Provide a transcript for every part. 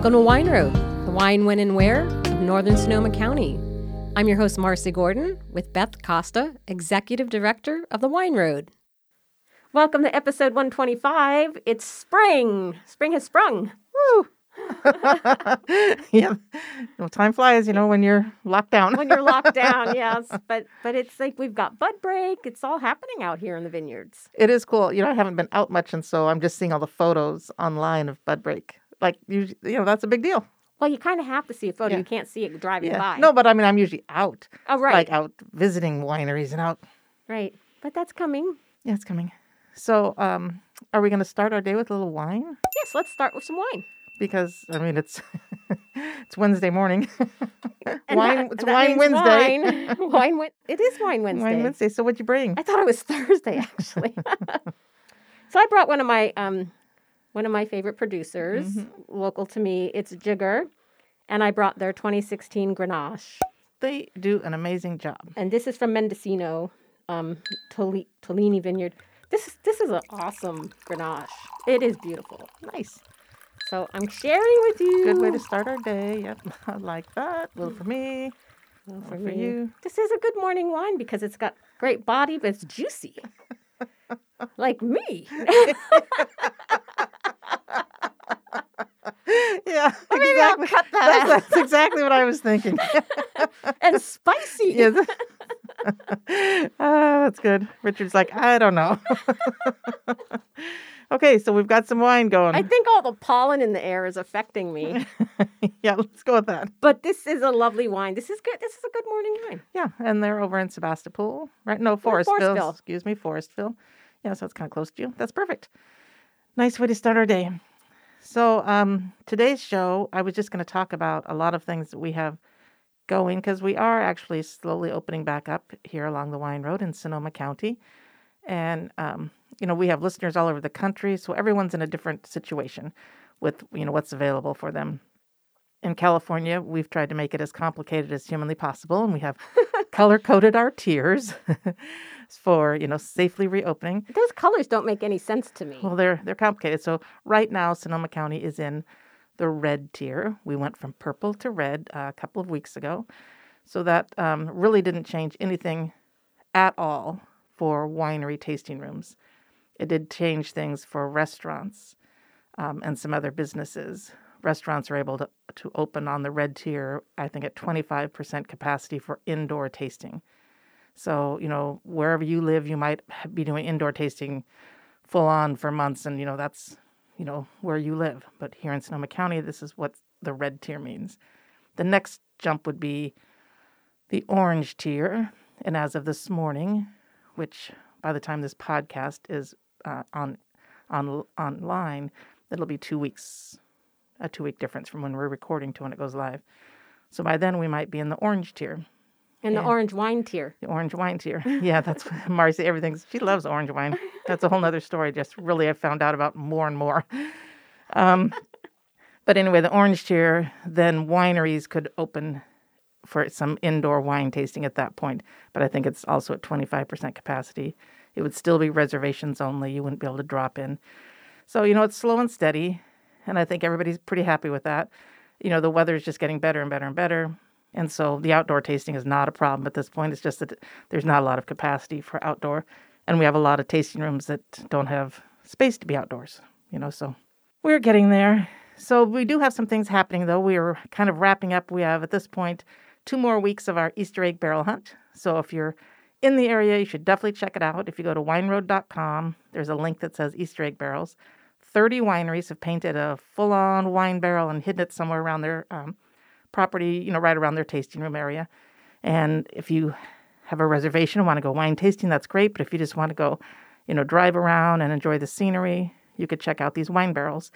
Welcome to Wine Road, the wine, when, and where of northern Sonoma County. I'm your host, Marcy Gordon, with Beth Costa, Executive Director of the Wine Road. Welcome to episode 125. It's spring. Spring has sprung. Woo! yeah. Well, time flies, you know, when you're locked down. when you're locked down, yes. But but it's like we've got bud break. It's all happening out here in the vineyards. It is cool. You know, I haven't been out much, and so I'm just seeing all the photos online of bud break. Like you, you know, that's a big deal. Well, you kind of have to see a photo. Yeah. You can't see it driving Yeah. by. No, but I mean, I'm usually out, Oh, right. like out visiting wineries and out. right. But that's coming. Yeah, it's coming. So, um, are we going to start our day with a little wine? Yes, let's start with some wine. Because I mean, it's it's Wednesday morning. Wine. that- it's wine Wednesday. Wine. wine It is Wine Wednesday. Wine Wednesday. So, what'd you bring? I thought it was Thursday actually. so I brought one of my um, one of my favorite producers, Mm-hmm. local to me. It's Jigger, and I brought their 2016 Grenache. They do an amazing job. And this is from Mendocino, um, Toli- Tolini Vineyard. This is this is an awesome Grenache. It is beautiful. Nice. So I'm sharing with you. Good way to start our day. Yep, I like that. A little for me, a little for you. This is a good morning wine because it's got great body, but it's juicy. like me. Yeah, maybe I'll cut that that's, out. that's exactly what I was thinking. and spicy. yes. Ah, that's good. Richard's like, I don't know. okay, so we've got some wine going. I think all the pollen in the air is affecting me. yeah, let's go with that. But this is a lovely wine. This is good. This is a good morning wine. Yeah, and they're over in Sebastopol, right? No, Forestville. Forestville. Excuse me, Forestville. Yeah, so it's kind of close to you. That's perfect. Nice way to start our day. So, um, today's show, I was just going to talk about a lot of things that we have going because we are actually slowly opening back up here along the Wine Road in Sonoma County. And, um, you know, we have listeners all over the country, so everyone's in a different situation with, you know, what's available for them. In California, we've tried to make it as complicated as humanly possible, and we have color coded our tiers for, you know, safely reopening. Those colors don't make any sense to me. Well, they're they're complicated. So right now, Sonoma County is in the red tier. We went from purple to red uh, a couple of weeks ago, so that um, really didn't change anything at all for winery tasting rooms. It did change things for restaurants um, and some other businesses. Restaurants are able to to open on the red tier. I think at twenty five percent capacity for indoor tasting. So, you know, wherever you live, you might be doing indoor tasting full on for months, and, you know, that's, you know, where you live. But here in Sonoma County, this is what the red tier means. The next jump would be the orange tier. And as of this morning, which by the time this podcast is uh, on, on online, it'll be two weeks, a two week difference from when we're recording to when it goes live. So by then, we might be in the orange tier. And the orange wine tier. The orange wine tier. Yeah, that's Marcy. Everything's she loves orange wine. That's a whole nother story. Just really, I found out about more and more. Um, but anyway, the orange tier. Then wineries could open for some indoor wine tasting at that point. But I think it's also at twenty five percent capacity. It would still be reservations only. You wouldn't be able to drop in. So you know, it's slow and steady, and I think everybody's pretty happy with that. You know, the weather's just getting better and better and better. And so the outdoor tasting is not a problem at this point. It's just that there's not a lot of capacity for outdoor. And we have a lot of tasting rooms that don't have space to be outdoors, you know, so we're getting there. So we do have some things happening though. We're kind of wrapping up. We have at this point two more weeks of our Easter egg barrel hunt. So if you're in the area, you should definitely check it out. If you go to wineroad.com, there's a link that says Easter egg barrels. 30 wineries have painted a full on wine barrel and hidden it somewhere around their um, property, you know, right around their tasting room area. And if you have a reservation and want to go wine tasting, that's great. But if you just want to go, you know, drive around and enjoy the scenery, you could check out these wine barrels.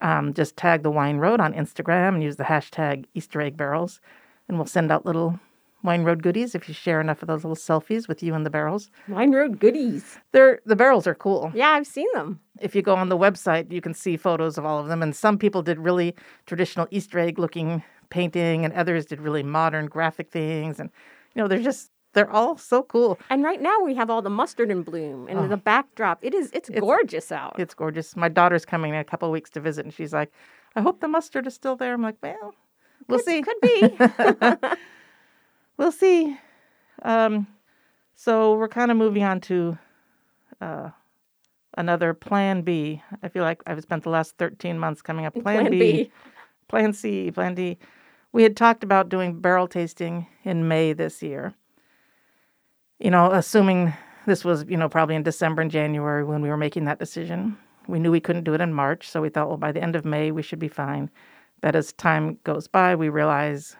Um, just tag the Wine Road on Instagram and use the hashtag Easter egg barrels, and we'll send out little Wine Road goodies if you share enough of those little selfies with you and the barrels. Wine Road goodies. They're the barrels are cool. Yeah, I've seen them. If you go on the website, you can see photos of all of them. And some people did really traditional Easter egg looking painting, and others did really modern graphic things. And you know, they're just they're all so cool. And right now we have all the mustard in bloom and Oh. the backdrop. It is it's, It's- gorgeous out. It's gorgeous. My daughter's coming in a couple weeks to visit, and she's like, I hope the mustard is still there. I'm like, well, we'll could, see. Could be. we'll see. Um, so we're kind of moving on to uh, another plan B. I feel like I've spent the last 13 months coming up plan, Plan B, B. plan C, plan D. We had talked about doing barrel tasting in May this year. You know, assuming this was, you know, probably in December and January when we were making that decision. We knew we couldn't do it in March, so we thought, well, by the end of May, we should be fine. But as time goes by, we realize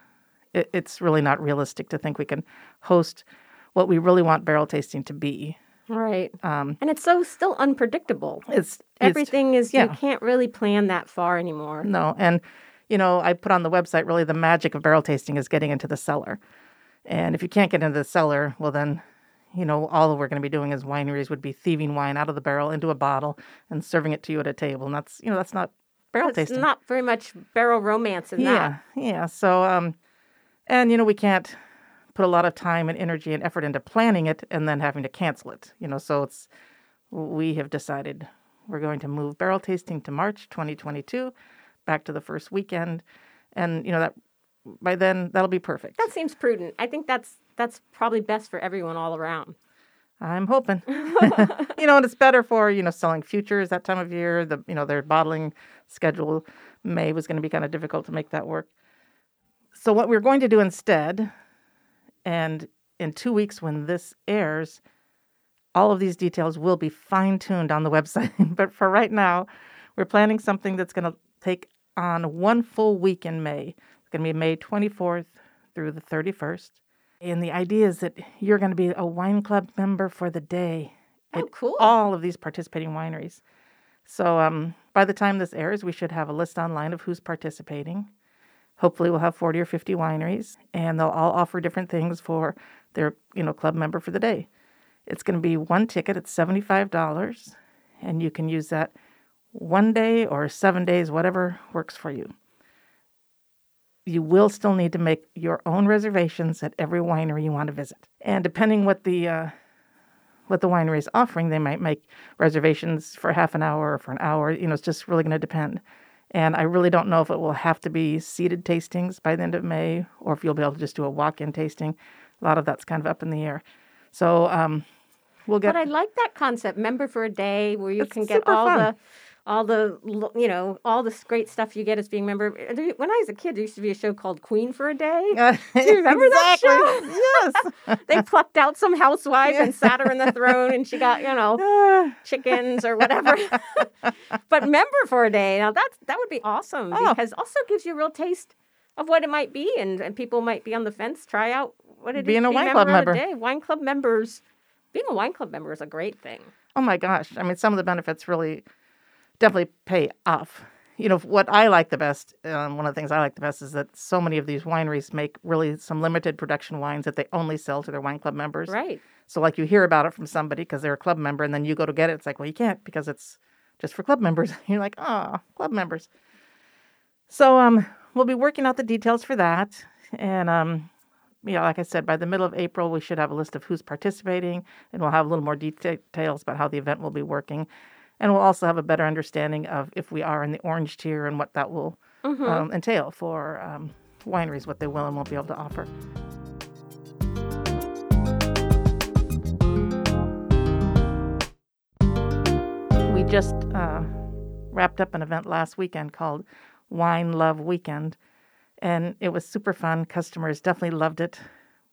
it, it's really not realistic to think we can host what we really want barrel tasting to be. right. Um, And it's so still unpredictable. it's it's- Everything is yeah. you can't really plan that far anymore. No, and you know, I put on the website really the magic of barrel tasting is getting into the cellar. And if you can't get into the cellar, well then, you know, all we're going to be doing as wineries would be thieving wine out of the barrel into a bottle and serving it to you at a table. And that's, you know, that's not barrel There's tasting. not very much barrel romance in yeah, that. yeah. So, um, and you know, we can't put a lot of time and energy and effort into planning it and then having to cancel it. You know, so it's we have decided we're going to move barrel tasting to March 2022, back to the first weekend, and you know that by then that'll be perfect. That seems prudent. I think that's that's probably best for everyone all around. I'm hoping. you know, and it's better for, you know, selling futures that time of year. The you know, their bottling schedule May was going to be kind of difficult to make that work. So what we're going to do instead, and in two weeks when this airs, all of these details will be fine-tuned on the website. but for right now, we're planning something that's going to take on one full week in May. It's going to be May 24th through the 31st. And the idea is that you're going to be a wine club member for the day Oh, at cool. all of these participating wineries. So um, by the time this airs, we should have a list online of who's participating. Hopefully, we'll have 40 or 50 wineries, and they'll all offer different things for their you know club member for the day. It's going to be one ticket. It's $75, and you can use that one day or seven days, whatever works for you. You will still need to make your own reservations at every winery you want to visit, and depending what the uh, what the winery is offering, they might make reservations for half an hour or for an hour. You know, it's just really going to depend. And I really don't know if it will have to be seated tastings by the end of May or if you'll be able to just do a walk in tasting. A lot of that's kind of up in the air. So um, we'll get. But I like that concept. Member for a day, where you It's can get all fun. the, all the, you know, all this great stuff you get as being member. When I was a kid, there used to be a show called Queen for a Day. Uh, Do you remember that show? Yes. They plucked out some housewife and sat her in the throne, and she got, you know, Ah, chickens or whatever. but member for a day. Now that's that would be awesome Oh. because also gives you a real taste of what it might be, and, and people might be on the fence, try out what it is Being to a wine club member. day. Wine club members, being a wine club member is a great thing. oh my gosh. I mean, some of the benefits really definitely pay off. You know, what I like the best, um, one of the things I like the best is that so many of these wineries make really some limited production wines that they only sell to their wine club members. Right. So, like, you hear about it from somebody because they're a club member, and then you go to get it. It's like, well, you can't because it's just for club members. You're like, oh, club members. So, um, we'll be working out the details for that, and um, yeah, like I said, by the middle of April, we should have a list of who's participating, and we'll have a little more deta- details about how the event will be working, and we'll also have a better understanding of if we are in the orange tier and what that will um, entail for um, wineries, what they will and won't be able to offer. We just uh, wrapped up an event last weekend called Wine Love Weekend, and it was super fun. Customers definitely loved it.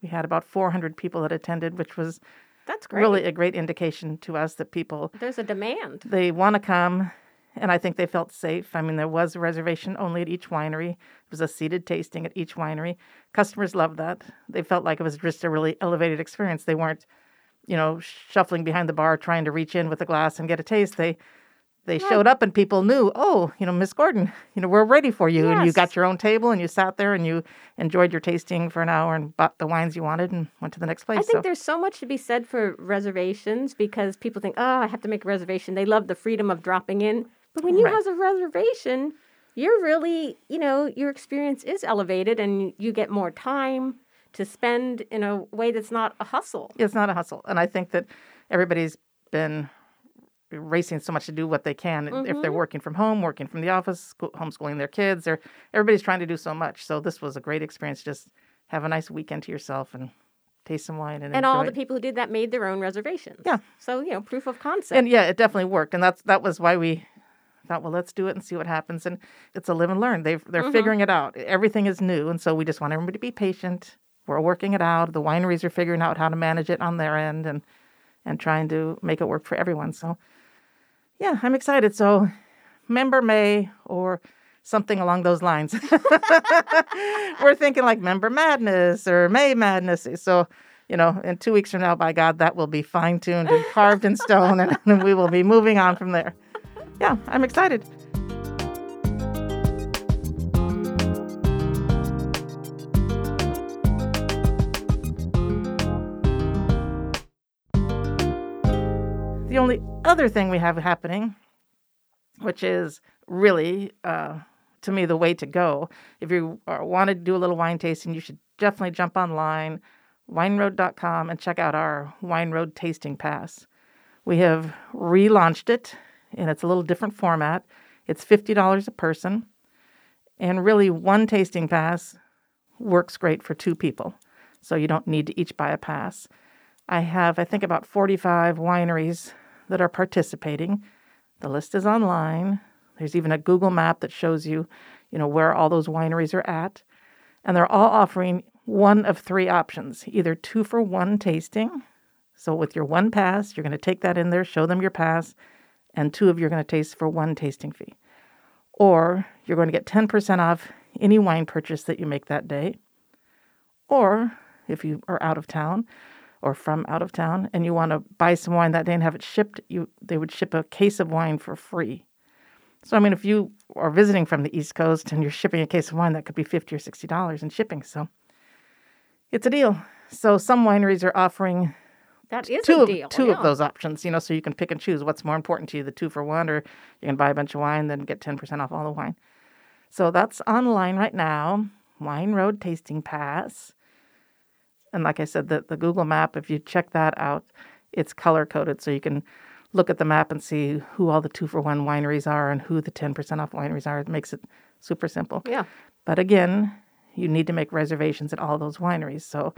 We had about 400 people that attended, which was That's great. really a great indication to us that people There's a demand. they want to come and i think they felt safe. I mean there was a reservation only at each winery. It was a seated tasting at each winery. Customers loved that. They felt like it was just a really elevated experience. They weren't you know shuffling behind the bar trying to reach in with a glass and get a taste. They they showed up and people knew oh you know miss gordon you know we're ready for you and you got your own table and you sat there and you enjoyed your tasting for an hour and bought the wines you wanted and went to the next place I think so there's so much to be said for reservations because people think, oh, I have to make a reservation. They love the freedom of dropping in. But when you Right. have a reservation, you're really, you know, your experience is elevated and you get more time to spend in a way that's not a hustle. it's not a hustle and i think that everybody's been racing so much to do what they can. If they're Mhm. working from home, working from the office, school, homeschooling their kids, they're, everybody's trying to do so much. So this was a great experience. Just have a nice weekend to yourself and taste some wine and, And all it. the people who did that made their own reservations. Yeah. So, you know, proof of concept. and yeah, it definitely worked, and that's that was why we thought, well, let's do it and see what happens. And it's a live and learn. They they're Mhm. figuring it out. Everything is new, and so we just want everybody to be patient. We're working it out. The wineries are figuring out how to manage it on their end, and and trying to make it work for everyone. So, yeah, I'm excited. So, member May or something along those lines. We're thinking like member madness or May madness. So, you know, in two weeks from now, by God, that will be fine tuned and carved in stone, and, and we will be moving on from there. Yeah, I'm excited. Other thing we have happening, which is really, uh, to me, the way to go, if you want to do a little wine tasting, you should definitely jump online, wineroad.com, and check out our Wine Road Tasting Pass. We have relaunched it, and it's a little different format. It's $50 a person, and really, one tasting pass works great for two people. So you don't need to each buy a pass. I have, I think, about 45 wineries that are participating. The list is online. There's even a Google map that shows you, you know, where all those wineries are at. And they're all offering one of three options either two for one tasting. So with your one pass, you're going to take that in there, show them your pass, and two of you are going to taste for one tasting fee. Or you're going to get 10% off any wine purchase that you make that day. Or if you are out of town or from out of town and you want to buy some wine that day and have it shipped, you they would ship a case of wine for free. So I mean if you are visiting from the East Coast and you're shipping a case of wine that could be 50 or 60 dollars in shipping. So it's a deal. So some wineries are offering that is two a of deal. two yeah. of those options, you know, so you can pick and choose what's more important to you, the two for one, or you can buy a bunch of wine, then get ten percent off all the wine. So that's online right now. Wine Road Tasting Pass. And like I said, the, the Google map, if you check that out, it's color coded so you can look at the map and see who all the two for one wineries are and who the 10% off wineries are. It makes it super simple. Yeah. But again, you need to make reservations at all those wineries. So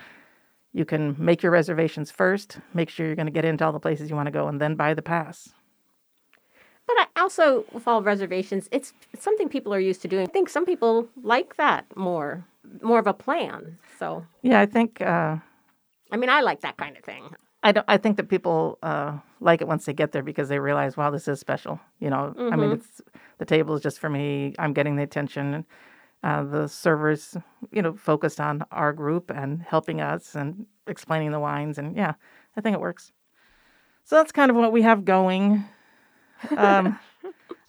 you can make your reservations first, make sure you're going to get into all the places you want to go, and then buy the pass. But I also, with all reservations, it's, something people are used to doing. I think some people like that more, more of a plan. So, Yeah, I think uh, I mean, I like that kind of thing. I don't. I think that people uh, like it once they get there because they realize, wow, this is special. You know, I mean, it's the table is just for me. I'm getting the attention. Uh, the servers, you know, focused on our group and helping us and explaining the wines, and yeah, I think it works. So that's kind of what we have going. Um,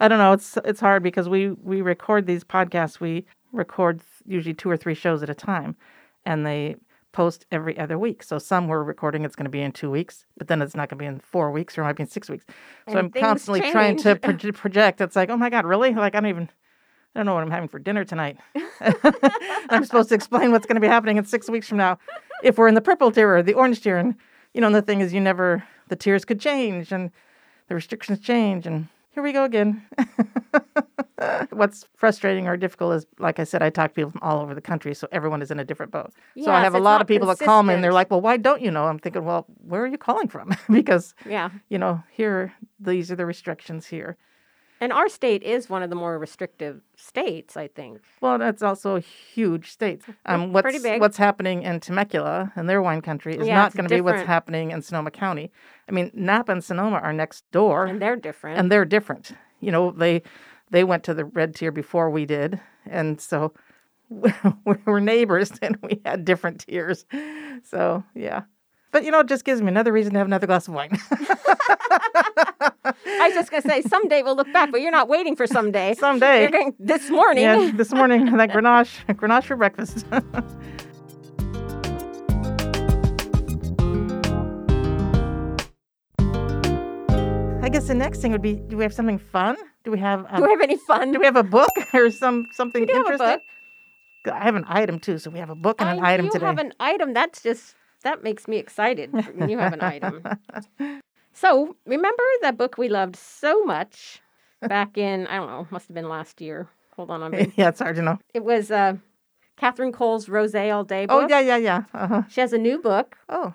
I don't know. It's it's hard because we we record these podcasts. We record usually two or three shows at a time, and they post every other week. So some we're recording it's going to be in two weeks, but then it's not going to be in four weeks or it might be in six weeks. So And I'm constantly trying to change. proje- project. It's like, oh my god, really? Like I don't even. I don't know what I'm having for dinner tonight. I'm supposed to explain what's going to be happening in six weeks from now, if we're in the purple tier or the orange tier. And you know, and the thing is, you never the tiers could change and the restrictions change, and here we go again. What's frustrating or difficult is, like I said, I talk to people from all over the country, so everyone is in a different boat. so I have a lot of people that call me and they're like, "Well, why don't you know?" I'm thinking, "Well, where are you calling from?" because Yeah. you know, here these are the restrictions here. And our state is one of the more restrictive states, I think. Well, that's also a huge state. Um, what's pretty big. what's happening in Temecula and their wine country is Yeah, not going to be what's happening in Sonoma County. I mean, Napa and Sonoma are next door, And they're different. and they're different. You know, they they went to the red tier before we did, and so we were neighbors and we had different tiers. So yeah, but you know, it just gives me another reason to have another glass of wine. I was just going to say, someday we'll look back, but you're not waiting for someday. Someday. You're going this morning. yeah, this morning that Grenache, Grenache for breakfast. I guess the next thing would be: Do we have something fun? Do we have? Um, Do we have any fun? do we have a book or some something We do have a interesting? book. I have an item too, so we have a book and an item you today. You have an item. That's just, that makes me excited when you have an item. So, remember that book we loved so much back in, I don't know, must have been last year. Hold on, I'm being- yeah, it's hard to know. It was uh, Katherine Cole's Rosé All Day book. Oh yeah, yeah, yeah. Uh-huh. She has a new book Oh.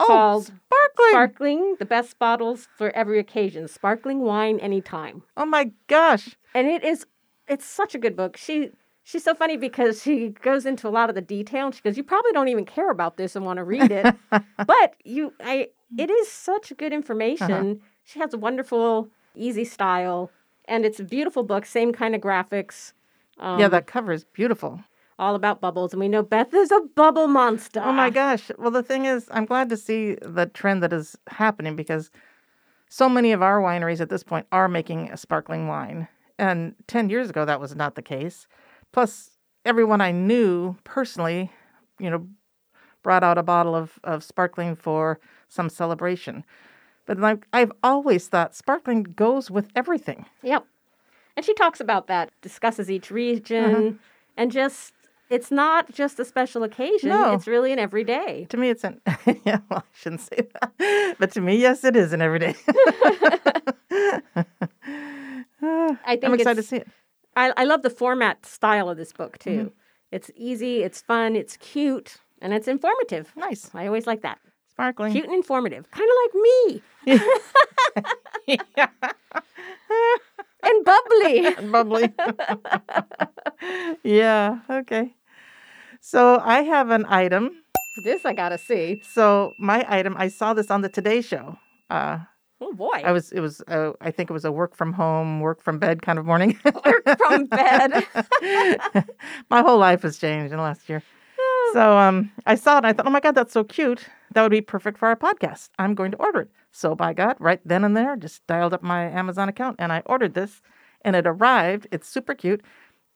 Oh, Called sparkling. Sparkling, the best bottles for every occasion. Sparkling wine anytime. oh my gosh. And it is it's such a good book. She she's so funny because she goes into a lot of the detail and she goes, You probably don't even care about this and want to read it. but you I it is such good information. She has a wonderful, easy style, and it's a beautiful book, same kind of graphics. Um, yeah, that cover is beautiful. all about bubbles, and we know Beth is a bubble monster. Oh my gosh. Well, the thing is, I'm glad to see the trend that is happening because so many of our wineries at this point are making a sparkling wine. And 10 years ago, that was not the case. Plus, everyone I knew personally, you know, brought out a bottle of, of sparkling for some celebration. But like, I've always thought sparkling goes with everything. Yep. And she talks about that, discusses each region, Uh-huh. and just it's not just a special occasion. No. It's really an everyday. To me, it's an, yeah, well, I shouldn't say that. But to me, yes, it is an everyday. I think I'm excited to see it. I, I love the format style of this book too. Mm-hmm. It's easy, it's fun, it's cute, and it's informative. Nice. I always like that. Sparkling. Cute and informative. Kind of like me. and bubbly. bubbly. yeah, okay. So I have an item. this I gotta see. So my item, I saw this on the Today Show. Uh, Oh boy. I was, it was, uh, I think it was a work from home, work from bed kind of morning. Work from bed. my whole life has changed in the last year. So um, I saw it and I thought, oh my God, that's so cute. That would be perfect for our podcast. I'm going to order it. So by God, right then and there, just dialed up my Amazon account and I ordered this and it arrived. It's super cute.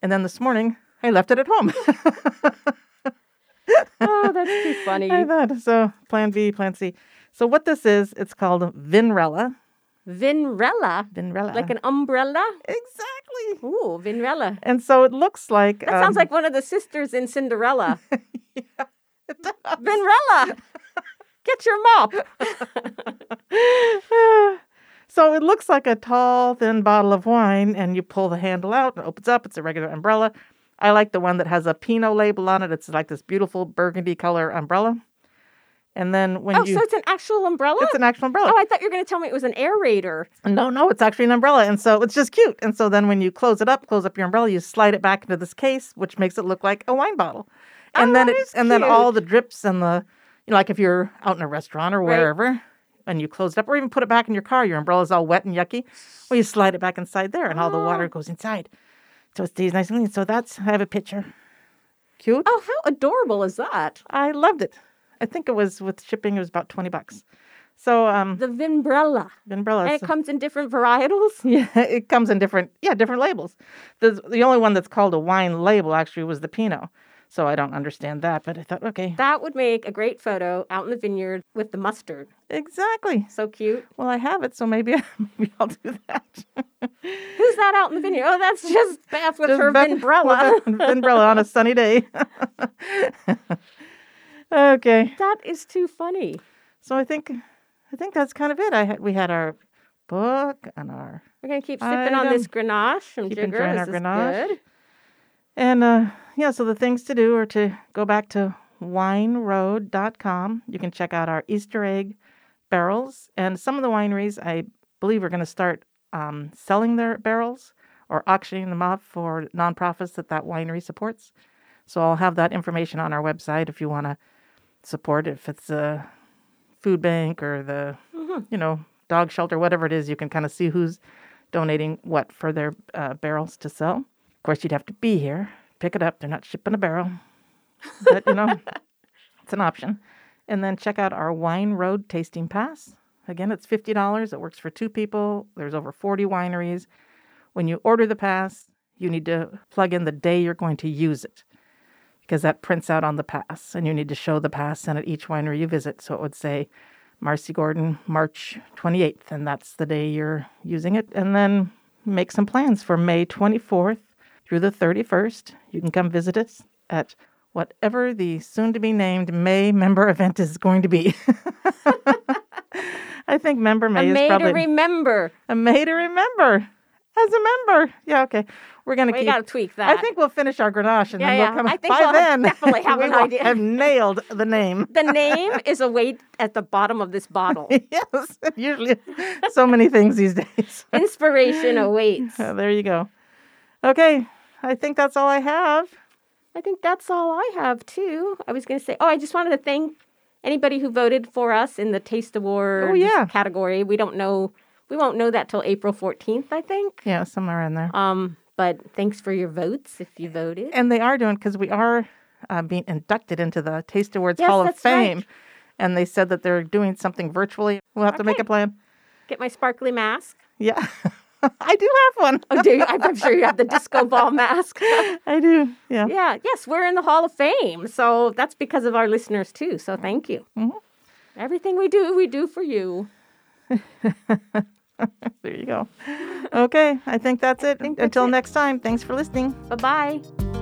And then this morning, I left it at home. oh, that's too funny. I thought, so plan B, plan C. So what this is, it's called Vinbrella. Vinbrella. Vinbrella. Like an umbrella? Exactly. Ooh, Vinbrella. And so it looks like. That sounds um, like one of the sisters in Cinderella. yeah. Vinrella, get your mop. so it looks like a tall, thin bottle of wine, and you pull the handle out and it opens up. It's a regular umbrella. I like the one that has a Pinot label on it. It's like this beautiful burgundy color umbrella. And then when Oh, you, so it's an actual umbrella? it's an actual umbrella. Oh, I thought you were going to tell me it was an aerator. No, no, it's actually an umbrella. And so it's just cute. And so then when you close it up, close up your umbrella, you slide it back into this case, which makes it look like a wine bottle. And Oh, then that it, is and then all the drips and the you know, like if you're out in a restaurant or Right. wherever and you close it up or even put it back in your car, your umbrella's all wet and yucky. Well, you slide it back inside there and all the water Oh. goes inside. So it stays nice and clean. So that's I have a picture. Cute. Oh, how adorable is that? I loved it. I think it was with shipping, it was about 20 bucks. So um The Vinbrella. the umbrella. And it comes in different varietals. Yeah, it comes in different yeah different labels. The the only one that's called a wine label actually was the Pinot, so I don't understand that. But I thought, okay, That would make a great photo out in the vineyard with the mustard. exactly. So cute. Well, I have it, so maybe maybe I'll do that. Who's that out in the vineyard? Oh, that's just Beth with Just her Beth- Vinbrella. with a on a sunny day. Okay, that is too funny. so I think I think that's kind of it. I had we had our book and our We're going to keep sipping on this Grenache from Keep Jigger. This our is Grenache. good. And uh, yeah, so the things to do are to go back to wineroad.com. You can check out our Easter egg barrels. And some of the wineries, I believe, are going to start um, selling their barrels or auctioning them off for nonprofits that that winery supports. So I'll have that information on our website if you want to support. If it's a food bank or the, Mhm. you know, dog shelter, whatever it is, you can kind of see who's donating what for their uh, barrels to sell. Of course, you'd have to be here, pick it up. They're not shipping a barrel, but you know, it's an option. And then check out our Wine Road Tasting Pass. Again, it's fifty dollars. It works for two people. There's over forty wineries. When you order the pass, you need to plug in the day you're going to use it, because that prints out on the pass, and you need to show the pass and at each winery you visit. So it would say Marcy Gordon, March 28th, and that's the day you're using it. And then make some plans for May 24th through the 31st. You can come visit us at whatever the soon to be named May member event is going to be. I think member A May is May to remember. a May to remember as a member. Yeah, okay. We're gonna We keep. got to tweak that. I think we'll finish our Grenache and Yeah, then yeah. we'll come. I think by we'll then, definitely have an idea. have nailed the name. the name is a weight at the bottom of this bottle. yes, usually so many things these days. Inspiration awaits. Uh, there you go. Okay, I think that's all I have. I think that's all I have too. I was going to say, oh, I just wanted to thank anybody who voted for us in the Taste Awards Oh, yeah. category. We don't know, we won't know that till April 14th, I think. Yeah, somewhere in there. Um, but thanks for your votes if you voted. And they are doing because we are uh, being inducted into the Taste Awards Yes, Hall of that's right. Fame, and they said that they're doing something virtually. We'll have to make a plan. Get my sparkly mask. Yeah, I do have one. Oh, do you? I'm sure you have the disco ball mask. I do. Yeah. yeah, yes, we're in the Hall of Fame. So that's because of our listeners too. So thank you. Mhm. Everything we do, we do for you. There you go. Okay, I think that's it. think that's Until it. next time, thanks for listening. Bye bye.